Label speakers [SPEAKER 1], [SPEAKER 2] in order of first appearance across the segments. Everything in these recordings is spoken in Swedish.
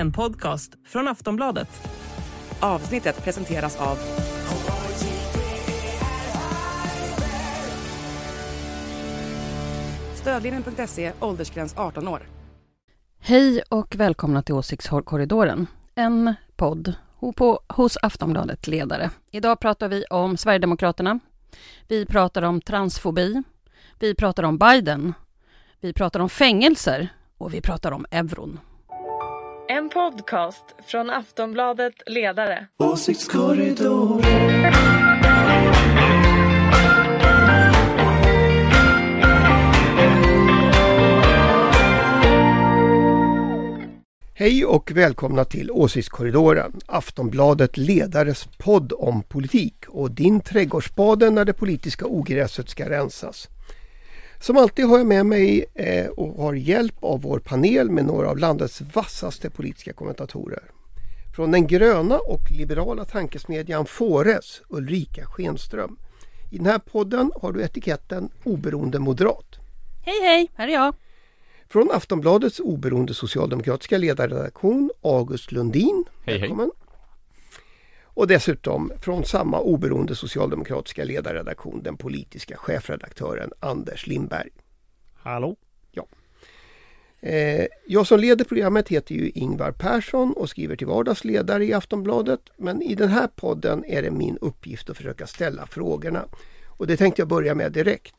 [SPEAKER 1] En podcast från Aftonbladet.
[SPEAKER 2] Avsnittet presenteras av Stödlinjen.se, åldersgräns 18 år.
[SPEAKER 3] Hej och välkomna till Åsiktskorridoren, en podd på, hos Aftonbladet Ledare. Idag pratar vi om Sverigedemokraterna. Vi pratar om transfobi. Vi pratar om Biden. Vi pratar om fängelser och vi pratar om euron.
[SPEAKER 1] En podcast från Aftonbladet Ledare.
[SPEAKER 4] Åsiktskorridoren.
[SPEAKER 5] Hej och välkomna till Åsiktskorridoren, Aftonbladet Ledares podd om politik och din trädgårdsspade när det politiska ogräset ska rensas. Som alltid har jag med mig eh, och har hjälp av vår panel med några av landets vassaste politiska kommentatorer. Från den gröna och liberala tankesmedjan Fores, Ulrika Schenström. I den här podden har du etiketten oberoende moderat.
[SPEAKER 3] Hej, hej, här är jag.
[SPEAKER 5] Från Aftonbladets oberoende socialdemokratiska ledarredaktion August Lundin.
[SPEAKER 6] Hej, hej.
[SPEAKER 5] Och dessutom från samma oberoende socialdemokratiska ledarredaktion den politiska chefredaktören Anders Lindberg.
[SPEAKER 6] Hallå?
[SPEAKER 5] Eh, jag som leder programmet heter ju Ingvar Persson och skriver till vardags ledare i Aftonbladet. Men i den här podden är det min uppgift att försöka ställa frågorna. Och det tänkte jag börja med direkt.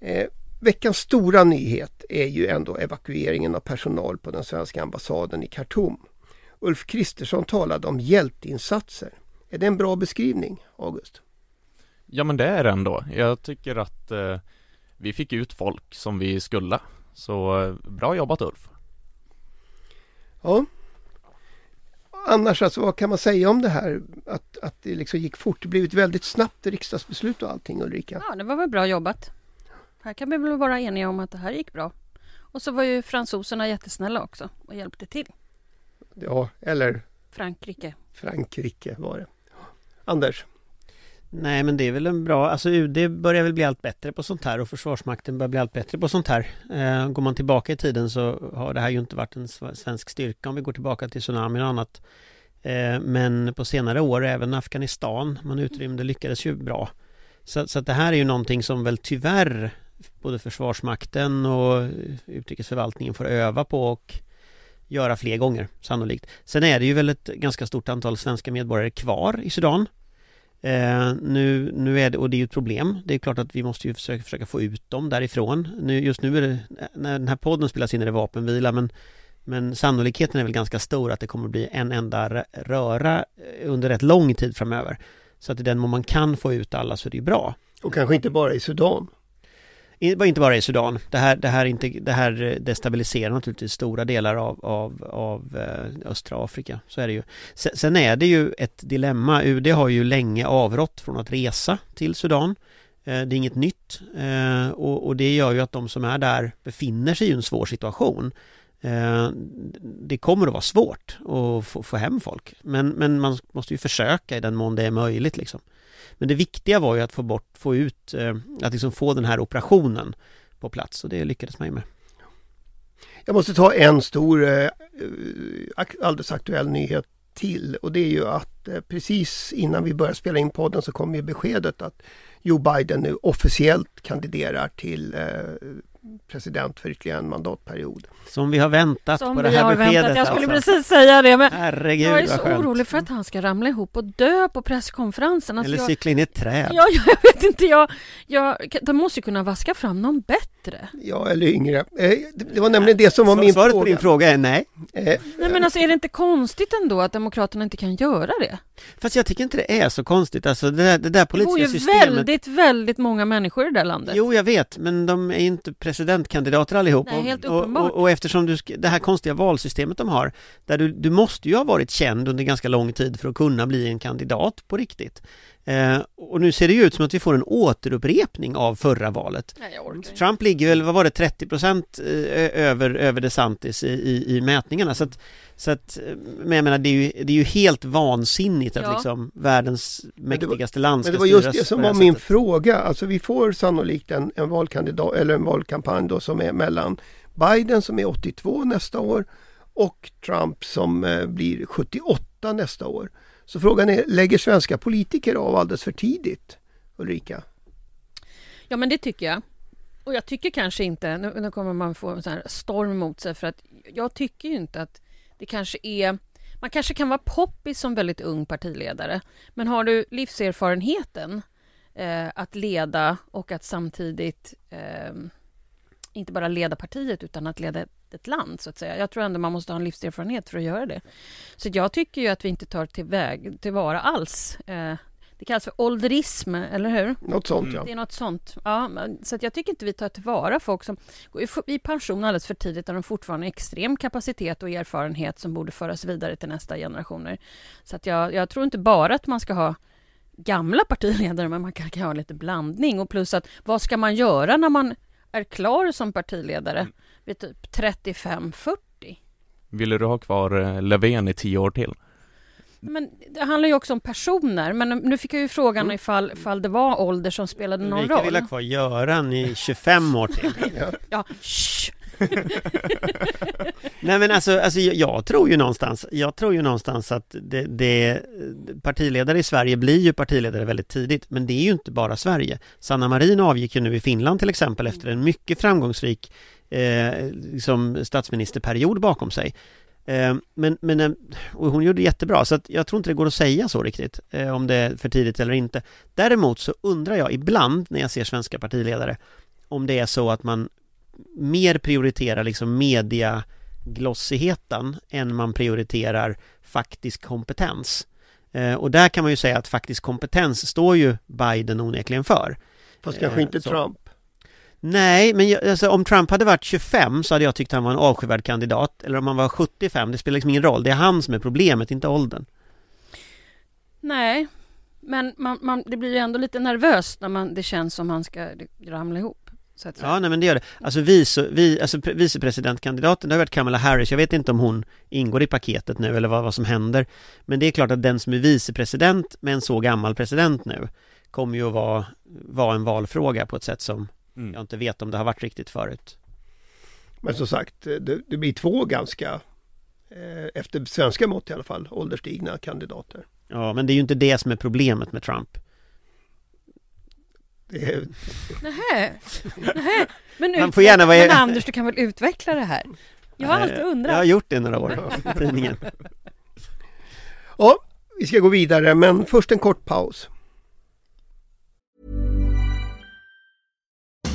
[SPEAKER 5] Eh, veckans stora nyhet är ju ändå evakueringen av personal på den svenska ambassaden i Khartoum. Ulf Kristersson talade om hjälteinsatser. Är det en bra beskrivning, August?
[SPEAKER 6] Ja men det är det ändå. Jag tycker att eh, vi fick ut folk som vi skulle. Så eh, bra jobbat Ulf.
[SPEAKER 5] Ja. Annars alltså, vad kan man säga om det här? Att, att det liksom gick fort. Det blev ett väldigt snabbt riksdagsbeslut och allting Ulrika.
[SPEAKER 3] Ja, det var väl bra jobbat. Här kan vi väl vara eniga om att det här gick bra. Och så var ju fransoserna jättesnälla också och hjälpte till.
[SPEAKER 5] Ja, eller
[SPEAKER 3] Frankrike.
[SPEAKER 5] Frankrike var det. Anders?
[SPEAKER 7] Nej men det är väl en bra, alltså UD börjar väl bli allt bättre på sånt här och Försvarsmakten börjar bli allt bättre på sånt här. Eh, går man tillbaka i tiden så har det här ju inte varit en sv- svensk styrka om vi går tillbaka till tsunamin och annat. Eh, men på senare år, även Afghanistan, man utrymde, lyckades ju bra. Så, så att det här är ju någonting som väl tyvärr både Försvarsmakten och utrikesförvaltningen får öva på och göra fler gånger sannolikt. Sen är det ju väl ett ganska stort antal svenska medborgare kvar i Sudan. Eh, nu, nu är det, och det är ju ett problem. Det är klart att vi måste ju försöka, försöka få ut dem därifrån. Nu, just nu är det, när den här podden spelas in är det vapenvila men, men sannolikheten är väl ganska stor att det kommer bli en enda röra under rätt lång tid framöver. Så att i den mån man kan få ut alla så är det ju bra.
[SPEAKER 5] Och kanske inte bara i Sudan.
[SPEAKER 7] Det var inte bara i Sudan. Det här, det här, inte, det här eh, destabiliserar naturligtvis stora delar av, av, av eh, östra Afrika. Så är det ju. Sen, är det ju ett dilemma. UD har ju länge avrått från att resa till Sudan. Eh, det är inget nytt och, det gör ju att de som är där befinner sig i en svår situation. Det kommer att vara svårt att få, få hem folk. Men, men man måste ju försöka i den mån det är möjligt liksom. Men det viktiga var ju att få bort, få ut, eh, att liksom få den här operationen på plats och det lyckades man ju med.
[SPEAKER 5] Jag måste ta en stor, eh, alldeles aktuell nyhet till och det är ju att eh, precis innan vi börjar spela in podden så kom ju beskedet att Joe Biden nu officiellt kandiderar till eh, president för ytterligare en mandatperiod.
[SPEAKER 7] Som vi har väntat
[SPEAKER 3] Som
[SPEAKER 7] på det
[SPEAKER 3] vi
[SPEAKER 7] här
[SPEAKER 3] har
[SPEAKER 7] beskedet.
[SPEAKER 3] väntat. Jag skulle
[SPEAKER 7] alltså.
[SPEAKER 3] precis säga det. Men
[SPEAKER 7] Herregud
[SPEAKER 3] jag är så
[SPEAKER 7] skönt.
[SPEAKER 3] orolig för att han ska ramla ihop och dö på presskonferensen. Alltså
[SPEAKER 7] Eller
[SPEAKER 3] jag,
[SPEAKER 7] cykla in i ett träd.
[SPEAKER 3] ja, jag vet inte. Jag, jag, de måste ju kunna vaska fram någon bättre.
[SPEAKER 5] Ja, eller yngre. Eh, det, var nämligen det som var min
[SPEAKER 7] Svaret på
[SPEAKER 5] fråga.
[SPEAKER 7] din fråga är nej.
[SPEAKER 5] Eh,
[SPEAKER 3] Nej men alltså är det inte konstigt ändå att Demokraterna inte kan göra det?
[SPEAKER 7] Fast jag tycker inte det är så konstigt. Alltså det där, det där
[SPEAKER 3] Det bor
[SPEAKER 7] politiska
[SPEAKER 3] ju
[SPEAKER 7] systemet.
[SPEAKER 3] väldigt, väldigt många människor i det där landet.
[SPEAKER 7] Jo, jag vet, men de är inte presidentkandidater allihop.
[SPEAKER 3] Nej, helt
[SPEAKER 7] och, och, och eftersom du, det här konstiga valsystemet de har, där du, du måste ju ha varit känd under ganska lång tid för att kunna bli en kandidat på riktigt. Eh, och nu ser det ju ut som att vi får en återupprepning av förra valet.
[SPEAKER 3] Nej.
[SPEAKER 7] Trump ligger väl, vad var det, 30 procent över, över DeSantis i, i, i mätningarna. Så att, så att, eh, men jag menar, det är ju, det är ju helt vansinnigt att
[SPEAKER 3] Ja.
[SPEAKER 7] liksom världens mäktigaste land ska
[SPEAKER 5] Men det var just det som var min
[SPEAKER 7] sättet.
[SPEAKER 5] fråga. Alltså vi får sannolikt en, en valkandidat eller en valkampanj då som är mellan Biden som är 82 nästa år och Trump som eh, blir 78 nästa år. Så frågan är, lägger svenska politiker av alldeles för tidigt? Ulrika?
[SPEAKER 3] Ja, men det tycker jag. Och jag tycker kanske inte, nu, nu kommer man få en sån här storm mot sig, för att jag tycker ju inte att det kanske är man kanske kan vara poppis som väldigt ung partiledare, men har du livserfarenheten eh, att leda och att samtidigt eh, inte bara leda partiet utan att leda ett, ett, land, så att säga. Jag tror ändå man måste ha en livserfarenhet för att göra det. Så jag tycker ju att vi inte tar till tillvara alls eh, det kallas för ålderism, eller hur?
[SPEAKER 5] Något sånt, ja.
[SPEAKER 3] Det är något sånt. Ja, så jag tycker inte vi tar tillvara folk som går i pension alldeles för tidigt, där de fortfarande har extrem kapacitet och erfarenhet som borde föras vidare till nästa generationer. Så att jag, jag tror inte bara att man ska ha gamla partiledare, men man kan, kan ha lite blandning. Och plus att vad ska man göra när man är klar som partiledare mm. Vid typ 35-40?
[SPEAKER 6] Ville du ha kvar eh, Löfven i tio år till?
[SPEAKER 3] Men det handlar ju också om personer, men nu fick jag ju frågan mm. ifall, ifall det var ålder som spelade någon roll. Vi
[SPEAKER 7] vill ha kvar Göran i 25 år till.
[SPEAKER 3] ja, ja
[SPEAKER 7] Nej men alltså, alltså jag tror ju någonstans, jag tror ju någonstans att det, det, partiledare i Sverige blir ju partiledare väldigt tidigt, men det är ju inte bara Sverige. Sanna Marin avgick ju nu i Finland till exempel efter en mycket framgångsrik eh, liksom statsministerperiod bakom sig. Eh, men, men eh, hon gjorde jättebra, så att jag tror inte det går att säga så riktigt, eh, om det är för tidigt eller inte. Däremot så undrar jag ibland när jag ser svenska partiledare, om det är så att man mer prioriterar liksom mediaglossigheten än man prioriterar faktisk kompetens. Och där kan man ju säga att faktisk kompetens står ju Biden onekligen för.
[SPEAKER 5] Fast kanske inte så. Trump.
[SPEAKER 7] Nej, men jag, alltså, om Trump hade varit 25 så hade jag tyckt han var en avskyvärd kandidat. Eller om han var 75, det spelar liksom ingen roll. Det är han som är problemet, inte åldern.
[SPEAKER 3] Nej, men man, man, det blir ju ändå lite nervöst när man, det känns som han ska ramla ihop.
[SPEAKER 7] ja, nej men det gör det. Alltså, vice, vi, alltså vicepresidentkandidaten, det har varit Kamala Harris. Jag vet inte om hon ingår i paketet nu eller vad, vad som händer. Men det är klart att den som är vicepresident med en så gammal president nu kommer ju att vara, vara en valfråga på ett sätt som mm. jag inte vet om det har varit riktigt förut.
[SPEAKER 5] Men som sagt, det, det blir två ganska, eh, efter svenska mått i alla fall, ålderstigna kandidater.
[SPEAKER 7] Ja, men det är ju inte det som är problemet med Trump.
[SPEAKER 3] Är... Nähä, nähä. Men,
[SPEAKER 7] Han får gärna vara...
[SPEAKER 3] men Anders, du kan väl utveckla det här? Jag har alltid undrat.
[SPEAKER 7] Jag har gjort det i några år i tidningen.
[SPEAKER 5] Ja, vi ska gå vidare, men först en kort paus.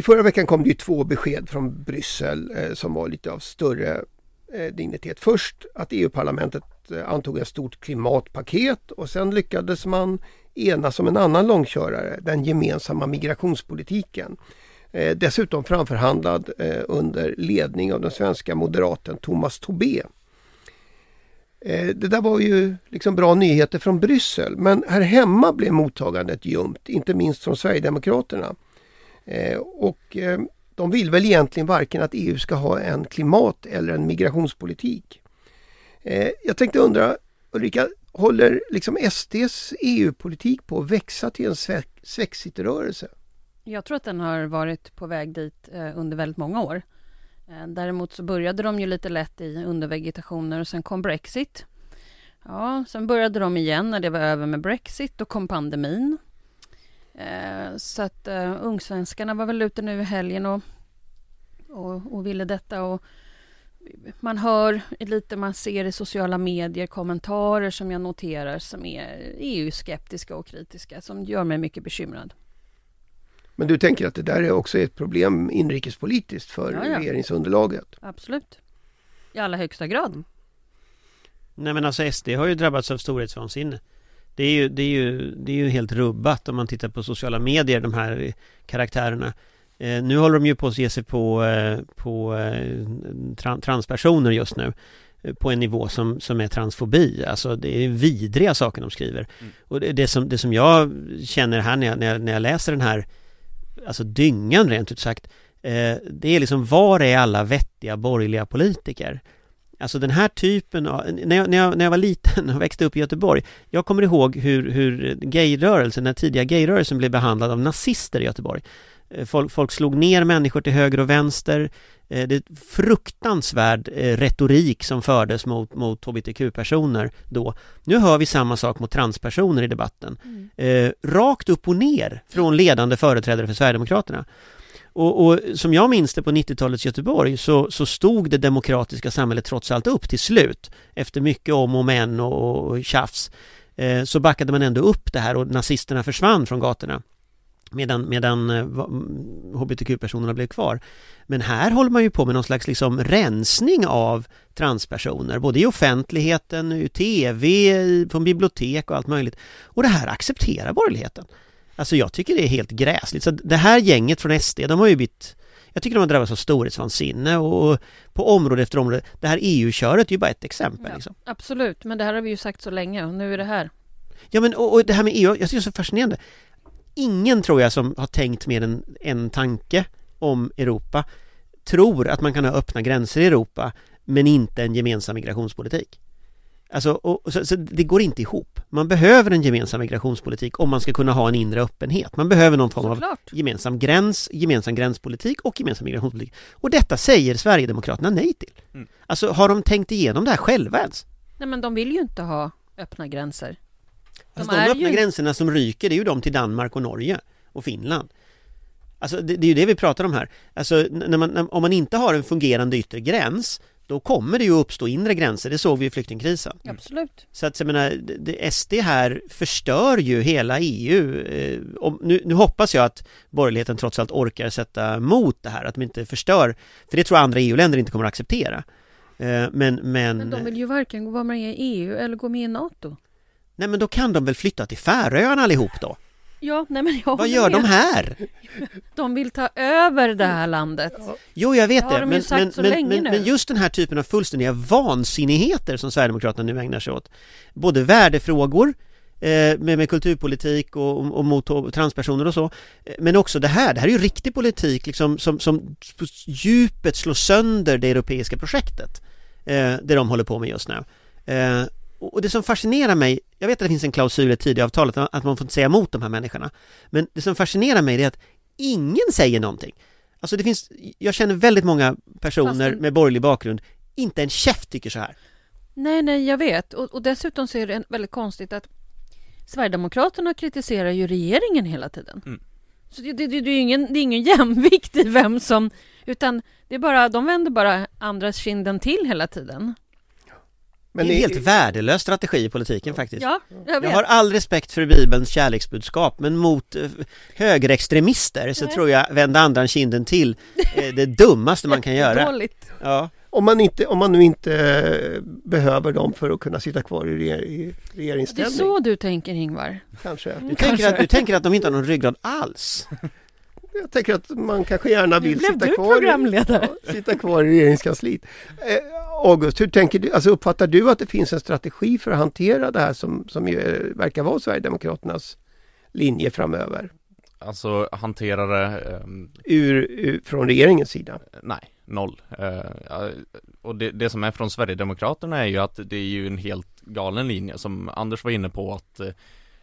[SPEAKER 5] I förra veckan kom det ju två besked från Bryssel eh, som var lite av större eh, dignitet. Först att EU-parlamentet eh, antog ett stort klimatpaket och sen lyckades man enas om en annan långkörare, den gemensamma migrationspolitiken. Eh, dessutom framförhandlad eh, under ledning av den svenska moderaten Thomas Tobé. Eh, det där var ju liksom bra nyheter från Bryssel men här hemma blev mottagandet ljumt, inte minst från Sverigedemokraterna. Eh, och eh, de vill väl egentligen varken att EU ska ha en klimat eller en migrationspolitik. Eh, jag tänkte undra Ulrika, håller liksom SDs EU-politik på att växa till en svexit-rörelse?
[SPEAKER 3] Jag tror att den har varit på väg dit eh, under väldigt många år. Eh, däremot så började de ju lite lätt i undervegetationer och sen kom Brexit. Ja, sen började de igen när det var över med Brexit. Då kom pandemin. Eh, så att uh, ungsvenskarna var väl ute nu i helgen och, och, och ville detta. Och man hör lite, man ser i sociala medier kommentarer som jag noterar som är EU-skeptiska och kritiska som gör mig mycket bekymrad.
[SPEAKER 5] Men du tänker att det där är också ett problem inrikespolitiskt för ja, ja. regeringsunderlaget?
[SPEAKER 3] Absolut. I allra högsta grad.
[SPEAKER 7] Nej men alltså SD har ju drabbats av storhetsvansinne. Det är ju, det är ju, det är ju helt rubbat om man tittar på sociala medier, de här karaktärerna. Eh, nu håller de ju på att ge sig på, eh, på eh, tran transpersoner just nu eh, på en nivå som, som är transfobi. Alltså det är vidriga saker de skriver. Mm. Och det, det, som, det som jag känner här när jag, när jag, när jag läser den här alltså dyngan rent ut sagt eh, det är liksom var är alla vettiga borgerliga politiker? Alltså den här typen av, när jag, när jag, när jag var liten och växte upp i Göteborg Jag kommer ihåg hur, hur gayrörelsen, den tidiga gayrörelsen blev behandlad av nazister i Göteborg Eh, folk, folk slog ner människor till höger och vänster. Eh, det är fruktansvärd eh, retorik som fördes mot, mot hbtq-personer då. Nu hör vi samma sak mot transpersoner i debatten. Mm. Rakt upp och ner från ledande företrädare för Sverigedemokraterna. Och, och, som jag minns det på 90-talets Göteborg så, så, stod det demokratiska samhället trots allt upp till slut. Efter mycket om och men och, och tjafs. Eh, så backade man ändå upp det här och nazisterna försvann från gatorna medan, medan eh, mm, hbtq-personerna blev kvar. Men här håller man ju på med någon slags liksom rensning av transpersoner, både i offentligheten, i tv, från bibliotek och allt möjligt. Och det här accepterar borgerligheten. Alltså jag tycker det är helt gräsligt. Så det här gänget från SD, de har ju blivit jag tycker de har drabbats av storhetsvansinne och på område efter område. Det här EU-köret är ju bara ett exempel. Ja, liksom.
[SPEAKER 3] Absolut, men det här har vi ju sagt så länge och nu är det här.
[SPEAKER 7] Ja men och, och det här med EU, jag tycker det är så fascinerande ingen tror jag som har tänkt mer än en tanke om Europa tror att man kan ha öppna gränser i Europa men inte en gemensam migrationspolitik. Alltså, och, så, så, det går inte ihop. Man behöver en gemensam migrationspolitik om man ska kunna ha en inre öppenhet. Man behöver någon form Såklart. av gemensam gräns, gemensam gränspolitik och gemensam migrationspolitik. Och detta säger Sverigedemokraterna nej till. Mm. Alltså, har de tänkt igenom det här själva ens?
[SPEAKER 3] Nej, men de vill ju inte ha öppna gränser.
[SPEAKER 7] Alltså de, de öppna ju... gränserna som ryker, det är ju de till Danmark och Norge och Finland. Alltså det, det är ju det vi pratar om här. Alltså när man, när, om man inte har en fungerande yttre gräns då kommer det ju uppstå inre gränser, det såg vi i flyktingkrisen.
[SPEAKER 3] Mm. Absolut.
[SPEAKER 7] Så att jag menar, det, SD här förstör ju hela EU. Eh, nu, nu, hoppas jag att borgerligheten trots allt orkar sätta mot det här, att de inte förstör, för det tror jag andra EU-länder inte kommer att acceptera. Eh, men, men...
[SPEAKER 3] men de vill ju varken vara med i EU eller gå med i NATO.
[SPEAKER 7] Nej men då kan de väl flytta till Färöarna allihop då?
[SPEAKER 3] Ja, nej men jag
[SPEAKER 7] Vad gör de här?
[SPEAKER 3] De vill ta över det här landet.
[SPEAKER 7] Jo, jag vet det, det men, men, men, men, men, just den här typen av fullständiga vansinnigheter som Sverigedemokraterna nu ägnar sig åt. Både värdefrågor, eh, med, med kulturpolitik och, och mot transpersoner och så. Eh, men också det här, det här är ju riktig politik liksom, som, som på djupet slår sönder det europeiska projektet. Eh, det de håller på med just nu. Eh, och det som fascinerar mig, jag vet att det finns en klausul i Tidöavtalet att man får inte säga emot de här människorna. Men det som fascinerar mig är att ingen säger någonting. Alltså det finns, jag känner väldigt många personer med borgerlig bakgrund, inte en käft tycker så här.
[SPEAKER 3] Nej, nej, jag vet. Och, och dessutom så är det väldigt konstigt att Sverigedemokraterna kritiserar ju regeringen hela tiden. Mm. Så det, det, det, det, är ingen, det är ingen jämvikt i vem som... Utan det är bara, de vänder bara andras kinden till hela tiden.
[SPEAKER 7] Men det är en helt värdelös strategi i politiken faktiskt.
[SPEAKER 3] Ja, jag,
[SPEAKER 7] jag har all respekt för Bibelns kärleksbudskap men mot eh, högerextremister så Nej. tror jag vända andra kinden till är det dummaste man kan göra.
[SPEAKER 3] Dåligt.
[SPEAKER 7] Ja.
[SPEAKER 5] Om man, inte, om man nu inte eh, behöver dem för att kunna sitta kvar i, i regeringsställning.
[SPEAKER 3] Det är så du tänker Ingvar.
[SPEAKER 5] Kanske.
[SPEAKER 7] Du, tänker att, du tänker att de inte har någon ryggrad alls?
[SPEAKER 5] Jag tänker att man kanske gärna vill sitta kvar,
[SPEAKER 3] programledare?
[SPEAKER 5] Ja, sitta kvar i regeringskansliet. Eh, August, hur tänker du? Alltså uppfattar du att det finns en strategi för att hantera det här som, som ju verkar vara Sverigedemokraternas linje framöver?
[SPEAKER 6] Alltså hantera det
[SPEAKER 5] um... ur, ur, från regeringens sida?
[SPEAKER 6] Nej, noll. Uh, och det, det, som är från Sverigedemokraterna är ju att det är ju en helt galen linje som Anders var inne på att Eh,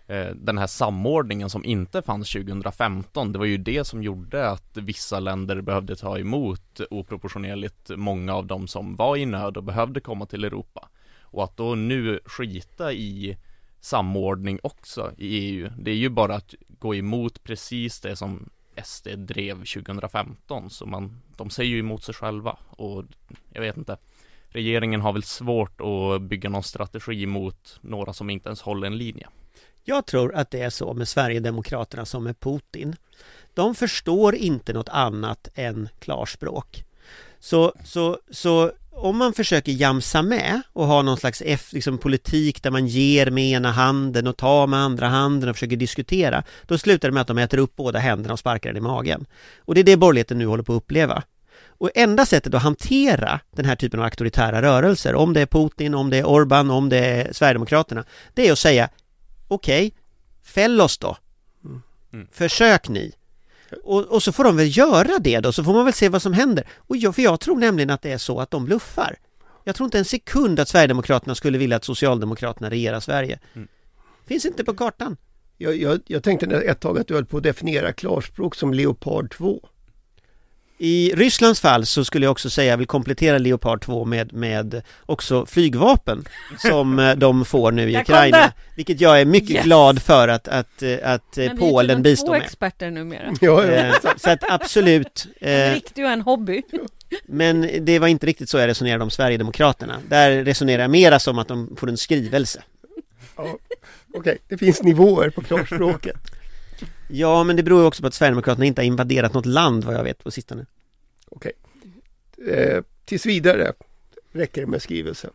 [SPEAKER 6] Eh, den här samordningen som inte fanns 2015, det var ju det som gjorde att vissa länder behövde ta emot oproportionerligt många av dem som var i nöd och behövde komma till Europa. Och att då nu skita i samordning också i EU, det är ju bara att gå emot precis det som SD drev 2015, så man, de säger ju emot sig själva och jag vet inte. Regeringen har väl svårt att bygga någon strategi mot några som inte ens håller en linje.
[SPEAKER 7] Jag tror att det är så med Sverigedemokraterna som med Putin. De förstår inte något annat än klarspråk. Så, så, så om man försöker jamsa med och ha någon slags F, liksom, politik där man ger med ena handen och tar med andra handen och försöker diskutera, då slutar det med att de äter upp båda händerna och sparkar den i magen. Och det är det borgerligheten nu håller på att uppleva. Och enda sättet att hantera den här typen av auktoritära rörelser, om det är Putin, om det är Orban, om det är Sverigedemokraterna, det är att säga okej, okay, fäll oss då.
[SPEAKER 6] Mm.
[SPEAKER 7] Försök ni. Och, och, så får de väl göra det då, så får man väl se vad som händer. Och jag, för jag tror nämligen att det är så att de bluffar. Jag tror inte en sekund att Sverigedemokraterna skulle vilja att Socialdemokraterna regerar Sverige.
[SPEAKER 6] Mm.
[SPEAKER 7] Finns inte på kartan.
[SPEAKER 5] Jag, jag, jag tänkte ett tag att du höll på att definiera klarspråk som Leopard 2.
[SPEAKER 7] I Rysslands fall så skulle jag också säga, jag vill komplettera Leopard 2 med, med också flygvapen som eh, de får nu i Ukraina. Vilket jag är mycket yes. glad för att, att, eh, att
[SPEAKER 3] Men
[SPEAKER 7] Polen bistår med.
[SPEAKER 3] två experter numera.
[SPEAKER 5] Ja, ja.
[SPEAKER 7] Eh, så, så, att absolut.
[SPEAKER 3] En riktig och en hobby.
[SPEAKER 7] Men det var inte riktigt så jag resonerade om Sverigedemokraterna. Där resonerar jag mera som att de får en skrivelse.
[SPEAKER 5] Ja, Okej, okay. det finns nivåer på klarspråket.
[SPEAKER 7] Ja, men det beror ju också på att Sverigedemokraterna inte har invaderat något land vad jag vet på sistone.
[SPEAKER 5] Okej. Eh, tills vidare räcker det med skrivelse.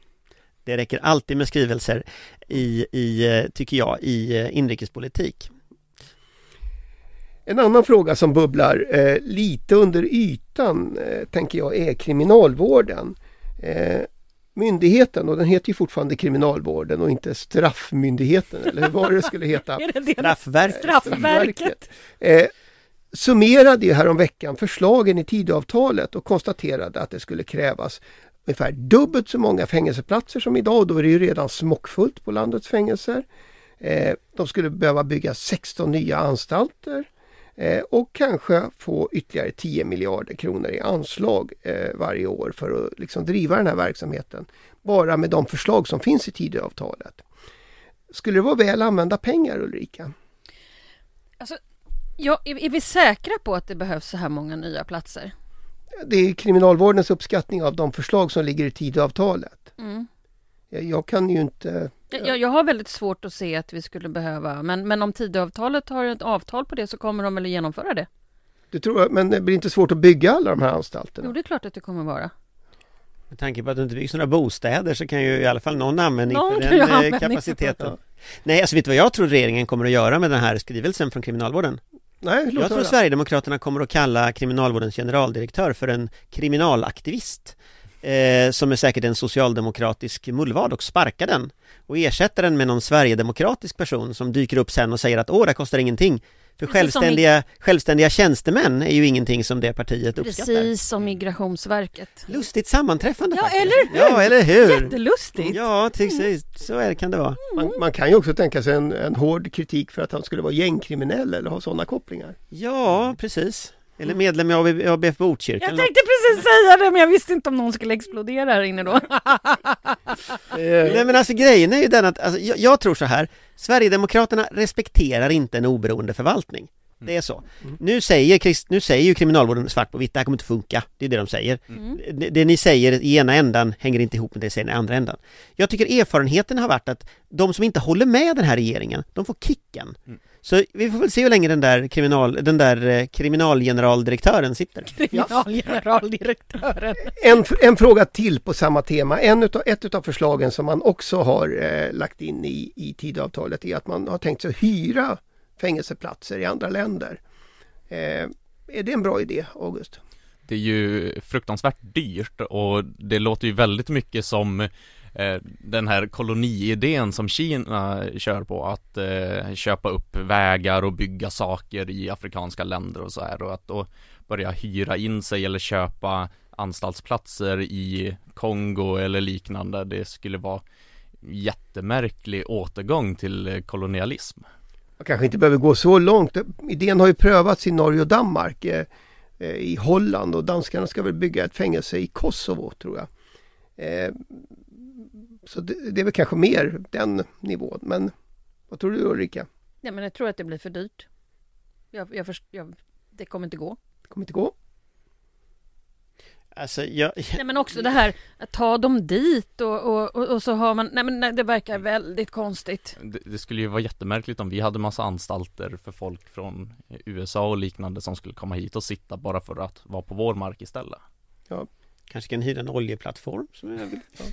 [SPEAKER 7] Det räcker alltid med skrivelser i, i eh, tycker jag, i eh, inrikespolitik.
[SPEAKER 5] En annan fråga som bubblar eh, lite under ytan eh, tänker jag är kriminalvården. Eh, myndigheten och den heter ju fortfarande Kriminalvården och inte Straffmyndigheten eller hur var det skulle heta?
[SPEAKER 7] Straffverket.
[SPEAKER 3] Straffverket.
[SPEAKER 5] Eh, summerade ju häromveckan förslagen i Tidöavtalet och konstaterade att det skulle krävas ungefär dubbelt så många fängelseplatser som idag och då är det ju redan smockfullt på landets fängelser. Eh, de skulle behöva bygga 16 nya anstalter eh, och kanske få ytterligare 10 miljarder kronor i anslag eh, varje år för att liksom driva den här verksamheten. Bara med de förslag som finns i Tidöavtalet. Skulle det vara väl använda pengar Ulrika?
[SPEAKER 3] Alltså, ja, är, är vi säkra på att det behövs så här många nya platser?
[SPEAKER 5] Det är Kriminalvårdens uppskattning av de förslag som ligger i Tidöavtalet.
[SPEAKER 3] Mm.
[SPEAKER 5] Jag kan ju inte...
[SPEAKER 3] Jag, jag har väldigt svårt att se att vi skulle behöva, men, men om Tidöavtalet har ett avtal på det så kommer de väl att genomföra det?
[SPEAKER 5] Det tror jag, men det blir inte svårt att bygga alla de här anstalterna?
[SPEAKER 3] Jo, det är klart att det kommer vara.
[SPEAKER 7] Med tanke på att det inte byggs några bostäder så kan ju i alla fall någon användning
[SPEAKER 3] Någon
[SPEAKER 7] för den eh,
[SPEAKER 3] användning för
[SPEAKER 7] kapaciteten.
[SPEAKER 5] det.
[SPEAKER 7] Nej, alltså vet du vad jag tror regeringen kommer att göra med den här skrivelsen från Kriminalvården?
[SPEAKER 5] Nej,
[SPEAKER 7] Jag tror. Sverigedemokraterna kommer att kalla Kriminalvårdens generaldirektör för en kriminalaktivist eh, som är säkert en socialdemokratisk mullvad och sparka den och ersätta den med någon sverigedemokratisk person som dyker upp sen och säger att åh, det kostar ingenting. För
[SPEAKER 3] Precis som
[SPEAKER 7] självständiga, självständiga tjänstemän är ju ingenting som det partiet uppskattar.
[SPEAKER 3] Precis som Migrationsverket.
[SPEAKER 7] Lustigt sammanträffande
[SPEAKER 3] Ja,
[SPEAKER 7] faktiskt.
[SPEAKER 3] eller hur?
[SPEAKER 7] Ja, eller hur?
[SPEAKER 3] Jättelustigt!
[SPEAKER 7] Ja, precis. Så är, kan det vara.
[SPEAKER 5] Man, man kan ju också tänka sig en, en hård kritik för att han skulle vara gängkriminell eller ha sådana kopplingar.
[SPEAKER 7] Ja, precis. Eller medlem i ABF, ABF Botkyrka.
[SPEAKER 3] Jag tänkte precis säga det, men jag visste inte om någon skulle explodera här inne då.
[SPEAKER 7] Nej men alltså grejen är ju den att, alltså, jag, jag tror så här Sverigedemokraterna respekterar inte en oberoende förvaltning Det är så. Nu, säger, nu säger ju kriminalvården svart på vitt, det här kommer inte funka. Det är det de säger.
[SPEAKER 3] Mm.
[SPEAKER 7] det, det ni säger i ena ändan hänger inte ihop med det ni säger i andra ändan. Jag tycker erfarenheten har varit att de som inte håller med den här regeringen, de får kicken. Så vi får väl se hur länge den där, kriminal, den där eh, kriminalgeneraldirektören sitter.
[SPEAKER 3] Kriminalgeneraldirektören.
[SPEAKER 5] En, en fråga till på samma tema. En utav, ett utav förslagen som man också har eh, lagt in i, i Tidöavtalet är att man har tänkt sig att hyra fängelseplatser i andra länder. Eh, är det en bra idé, August?
[SPEAKER 6] Det är ju fruktansvärt dyrt och det låter ju väldigt mycket som eh, den här koloniidén som Kina kör på att eh, köpa upp vägar och bygga saker i afrikanska länder och så här och att då börja hyra in sig eller köpa anstaltsplatser i Kongo eller liknande det skulle vara jättemärklig återgång till kolonialism.
[SPEAKER 5] Man kanske inte behöver gå så långt. Idén har ju prövats i Norge och Danmark. Eh, eh, I Holland och danskarna ska väl bygga ett fängelse i Kosovo tror jag. Eh, så det, det är väl kanske mer den nivån. Men vad tror du Ulrika?
[SPEAKER 3] Ja, men jag tror att det blir för dyrt. Jag, jag, jag, det kommer inte gå.
[SPEAKER 5] Det kommer inte gå.
[SPEAKER 7] Alltså jag,
[SPEAKER 3] Nej, men också det här att ta dem dit och, och, och, och så har man, nej men nej, det verkar väldigt konstigt.
[SPEAKER 6] Det, det skulle ju vara jättemärkligt om vi hade massa anstalter för folk från USA och liknande som skulle komma hit och sitta bara för att vara på vår mark istället.
[SPEAKER 7] kanske kan hyra en oljeplattform som jag vill ta.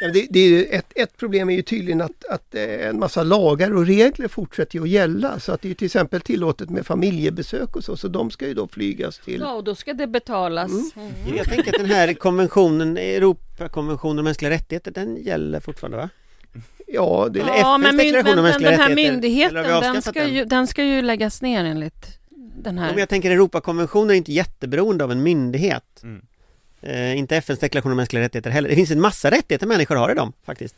[SPEAKER 5] Ja, det, det är ett, ett problem är ju tydligen att, att eh, en massa lagar och regler fortsätter att gälla. Så att det är till exempel tillåtet med familjebesök och så, så de ska ju då flygas till...
[SPEAKER 3] Ja, och då ska det betalas. Mm.
[SPEAKER 7] Jag tänker att den här konventionen, Europakonventionen om mänskliga rättigheter, den gäller fortfarande va?
[SPEAKER 5] Ja, det,
[SPEAKER 3] Ja, men, men, men den här
[SPEAKER 7] rättigheter,
[SPEAKER 3] myndigheten, den ska,
[SPEAKER 7] den?
[SPEAKER 3] ju, den ska ju läggas ner enligt den
[SPEAKER 7] Ja,
[SPEAKER 3] här.
[SPEAKER 7] men jag tänker Europakonventionen är inte jätteberoende av en myndighet.
[SPEAKER 6] Mm.
[SPEAKER 7] Eh, inte FNs deklaration om mänskliga rättigheter heller. Det finns en massa rättigheter människor har i dem faktiskt.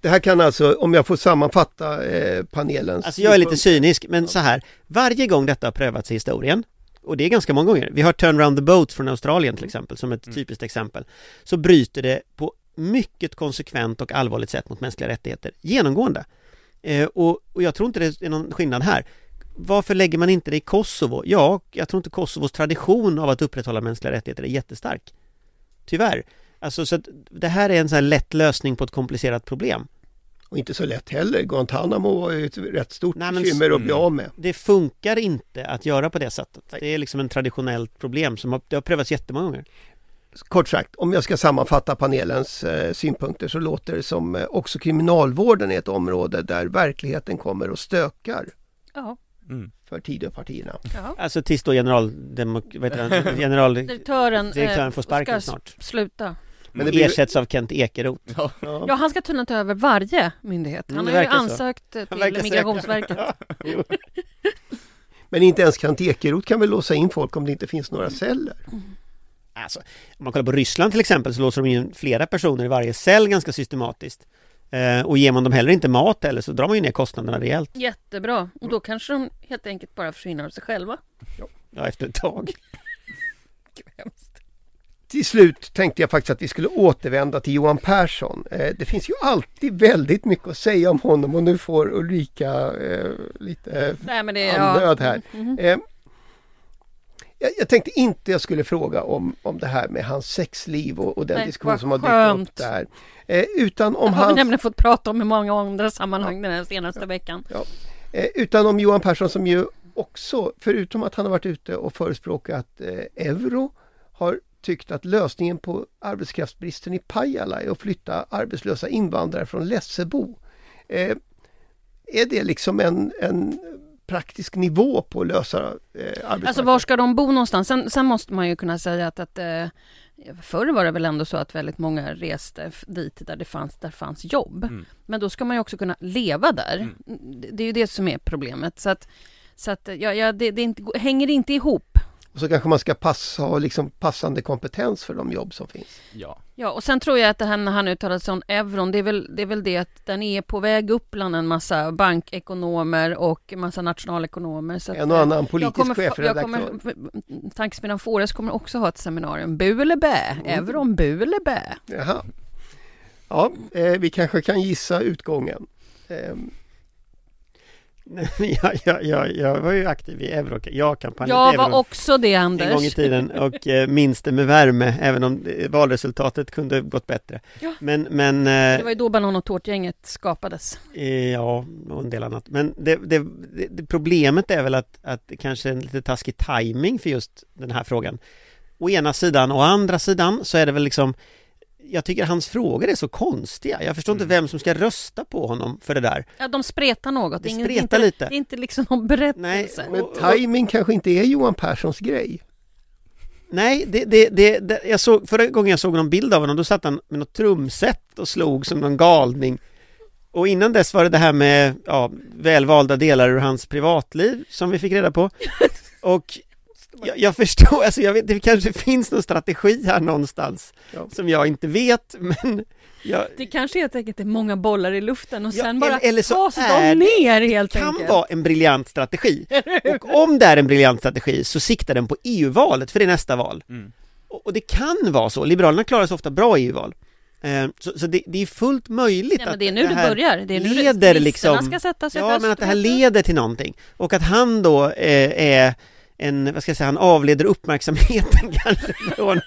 [SPEAKER 5] det här kan alltså, om jag får sammanfatta eh, panelens...
[SPEAKER 7] Alltså jag är lite cynisk, men så här. Varje gång detta har prövats i historien, och det är ganska många gånger, vi har Turn around the boat från Australien till exempel, som ett typiskt exempel, så bryter det på mycket konsekvent och allvarligt sätt mot mänskliga rättigheter, genomgående. Eh, och, och jag tror inte det är någon skillnad här. Varför lägger man inte det i Kosovo? Ja, jag tror inte Kosovos tradition av att upprätthålla mänskliga rättigheter är jättestark. Tyvärr. Alltså så att det här är en sån här lätt lösning på ett komplicerat problem.
[SPEAKER 5] Och inte så lätt heller. Guantanamo var ju ett rätt stort
[SPEAKER 7] Nej, men-
[SPEAKER 5] bekymmer att bli
[SPEAKER 6] Mm.
[SPEAKER 5] av med.
[SPEAKER 7] Det funkar inte att göra på det sättet. Det är liksom en traditionellt problem som har, det har prövats jättemånga gånger.
[SPEAKER 5] Kort sagt, om jag ska sammanfatta panelens eh, synpunkter så låter det som eh, också kriminalvården är ett område där verkligheten kommer och stökar
[SPEAKER 3] Ja,
[SPEAKER 6] Mm.
[SPEAKER 5] för Tidöpartierna.
[SPEAKER 3] ja.
[SPEAKER 7] Alltså tills då generaldemok... vad heter han? General...
[SPEAKER 3] Direktören,
[SPEAKER 7] Direktören
[SPEAKER 3] eh,
[SPEAKER 7] får sparken
[SPEAKER 3] ska
[SPEAKER 7] snart.
[SPEAKER 3] sluta.
[SPEAKER 5] Men det blir-
[SPEAKER 7] Ersätts av Kent Ekeroth.
[SPEAKER 5] Ja.
[SPEAKER 3] Ja, han ska tydligen ta över varje myndighet. Han
[SPEAKER 7] Mm,
[SPEAKER 3] har ju
[SPEAKER 7] verkar så.
[SPEAKER 3] ansökt eh, till. Migrationsverket.
[SPEAKER 5] Men inte ens Kent Ekeroth kan väl låsa in folk om det inte finns några celler?
[SPEAKER 7] Alltså, om man kollar på Ryssland till exempel så låser de in flera personer i varje cell ganska systematiskt. Eh, och ger man dem heller inte mat eller så drar man ju ner kostnaderna rejält.
[SPEAKER 3] Jättebra. Och då kanske de helt enkelt bara försvinner av sig själva.
[SPEAKER 7] Ja, efter ett tag.
[SPEAKER 5] Till slut tänkte jag faktiskt att vi skulle återvända till Johan Persson. Eh, det finns ju alltid väldigt mycket att säga om honom och nu får Ulrika eh, lite
[SPEAKER 3] Nej, men det är...
[SPEAKER 5] andnöd här.
[SPEAKER 3] Mhm.
[SPEAKER 5] Eh, jag, jag tänkte inte jag skulle fråga om, om det här med hans sexliv och, och den
[SPEAKER 3] Nej,
[SPEAKER 5] diskussion som har dykt upp där. Eh, utan
[SPEAKER 3] Det
[SPEAKER 5] om
[SPEAKER 3] har vi
[SPEAKER 5] hans,
[SPEAKER 3] nämligen fått prata om i många andra sammanhang den här senaste veckan.
[SPEAKER 5] eh, utan om Johan Persson som ju också, förutom att han har varit ute och förespråkat eh, euro, har tyckt att lösningen på arbetskraftsbristen i Pajala är att flytta arbetslösa invandrare från Lessebo. Eh, är det liksom en, en praktisk nivå på att lösa eh, arbetsmarknaden?
[SPEAKER 3] Alltså var ska de bo någonstans? Sen, sen måste man ju kunna säga att, att eh, förr var det väl ändå så att väldigt många reste dit där det fanns, där fanns jobb.
[SPEAKER 6] Mm.
[SPEAKER 3] Men då ska man ju också kunna leva där.
[SPEAKER 6] Mm.
[SPEAKER 3] Det, det är ju det som är problemet. Så att, så att ja, ja, det, det inte, hänger inte ihop.
[SPEAKER 5] Och så kanske man ska passa, ha liksom passande kompetens för de jobb som finns.
[SPEAKER 6] Ja.
[SPEAKER 3] Ja, och sen tror jag att det här när han uttalade sig om euron, det är, väl, det är väl det att den är på väg upp bland en massa bankekonomer och massa nationalekonomer. Så
[SPEAKER 5] En och annan politisk
[SPEAKER 3] kommer,
[SPEAKER 5] chefredaktör.
[SPEAKER 3] Tankesmedjan Fores kommer också ha ett seminarium. Bu eller bä?
[SPEAKER 5] Mm.
[SPEAKER 3] Euron, bu eller bä?
[SPEAKER 5] Jaha. Ja, eh, vi kanske kan gissa utgången. Eh,
[SPEAKER 7] jag, jag, jag, jag var ju aktiv i euro,
[SPEAKER 3] Jag
[SPEAKER 7] till
[SPEAKER 3] var
[SPEAKER 7] euron
[SPEAKER 3] också det,
[SPEAKER 7] en gång i
[SPEAKER 3] Anders.
[SPEAKER 7] tiden och eh, minns det med värme även om eh, valresultatet kunde gått bättre.
[SPEAKER 3] Ja.
[SPEAKER 7] Men, men
[SPEAKER 3] Det
[SPEAKER 7] eh,
[SPEAKER 3] var ju då Banan och tårtgänget skapades.
[SPEAKER 7] eh, ja, och en del annat. Men det, det, det, det problemet är väl att, att det kanske är en lite taskig timing för just den här frågan. Å ena sidan, å andra sidan så är det väl liksom jag tycker hans frågor är så konstiga. Jag förstår
[SPEAKER 6] Mm.
[SPEAKER 7] inte vem som ska rösta på honom för det där.
[SPEAKER 3] Ja, de spretar något.
[SPEAKER 7] Det spretar
[SPEAKER 3] inte,
[SPEAKER 7] lite.
[SPEAKER 3] Det är inte liksom någon berättelse.
[SPEAKER 7] Nej,
[SPEAKER 5] men timing kanske inte är Johan Perssons grej.
[SPEAKER 7] Nej, det, det, det, det, jag såg, förra gången jag såg någon bild av honom då satt han med något trumset och slog som någon galning. Och innan dess var det det här med ja, välvalda delar ur hans privatliv som vi fick reda på. Och jag, jag förstår, alltså jag vet, det kanske finns någon strategi här någonstans
[SPEAKER 5] Ja.
[SPEAKER 7] som jag inte vet, men jag,
[SPEAKER 3] Det kanske helt enkelt är många bollar i luften och
[SPEAKER 7] Ja,
[SPEAKER 3] sen bara
[SPEAKER 7] eller- så
[SPEAKER 3] tas
[SPEAKER 7] är
[SPEAKER 3] de
[SPEAKER 7] det-
[SPEAKER 3] ner helt
[SPEAKER 7] kan
[SPEAKER 3] enkelt.
[SPEAKER 7] vara en briljant strategi. Och om det är en briljant strategi så siktar den på EU-valet, för det är nästa val.
[SPEAKER 6] Mm.
[SPEAKER 7] Och och det kan vara så, Liberalerna klarar sig ofta bra i EU-val. Eh, Så, så det, det är fullt möjligt
[SPEAKER 3] Ja, men
[SPEAKER 7] att
[SPEAKER 3] det är nu det,
[SPEAKER 7] här
[SPEAKER 3] börjar. Det är nu
[SPEAKER 7] leder
[SPEAKER 3] det,
[SPEAKER 7] liksom-
[SPEAKER 3] ska sättas i
[SPEAKER 7] Ja,
[SPEAKER 3] höst,
[SPEAKER 7] men att det här leder till någonting. Och att han då eh, är en, vad ska jag säga, han avleder uppmärksamheten kanske från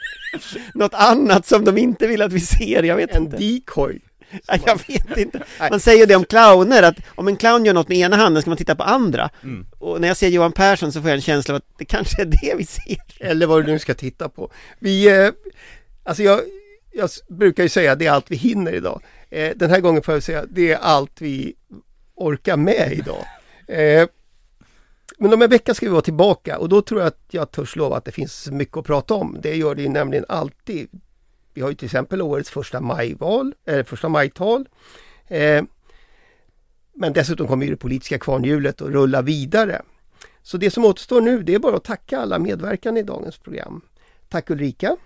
[SPEAKER 7] något annat som de inte vill att vi ser, jag vet
[SPEAKER 5] En
[SPEAKER 7] inte.
[SPEAKER 5] decoy.
[SPEAKER 7] Ja, Jag vet inte. Man säger det om clowner, att om en clown gör något med ena handen ska man titta på andra.
[SPEAKER 6] Mm.
[SPEAKER 7] Och när jag ser Johan Persson så får jag en känsla av att det kanske är det vi ser.
[SPEAKER 5] Eller vad du nu ska titta på. Vi, eh, Alltså jag, jag brukar ju säga att det är allt vi hinner idag. Eh, den här gången får jag säga att det är allt vi orkar med idag. Eh, men om en vecka ska vi vara tillbaka och då tror jag att jag törs lova att det finns mycket att prata om. Det gör det ju nämligen alltid. Vi har ju till exempel årets första majval, eller första majtal. Eh, men dessutom kommer ju det politiska kvarnhjulet att rulla vidare. Så det som återstår nu det är bara att tacka alla medverkande i dagens program. Tack Ulrika.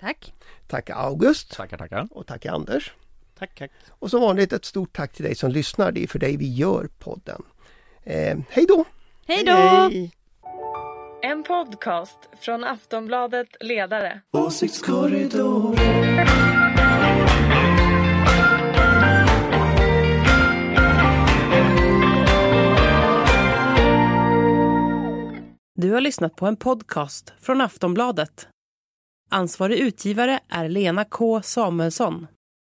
[SPEAKER 3] Tack.
[SPEAKER 5] Tack August.
[SPEAKER 6] Tackar, tackar.
[SPEAKER 5] Och tack Anders.
[SPEAKER 7] Tack, tack.
[SPEAKER 5] Och som vanligt ett stort tack till dig som lyssnar. Det är för dig vi gör podden. Eh, hej då!
[SPEAKER 3] Hej då!
[SPEAKER 7] Hej.
[SPEAKER 1] En podcast från Aftonbladet Ledare.
[SPEAKER 2] Du har lyssnat på en podcast från Aftonbladet. Ansvarig utgivare är Lena K Samuelsson.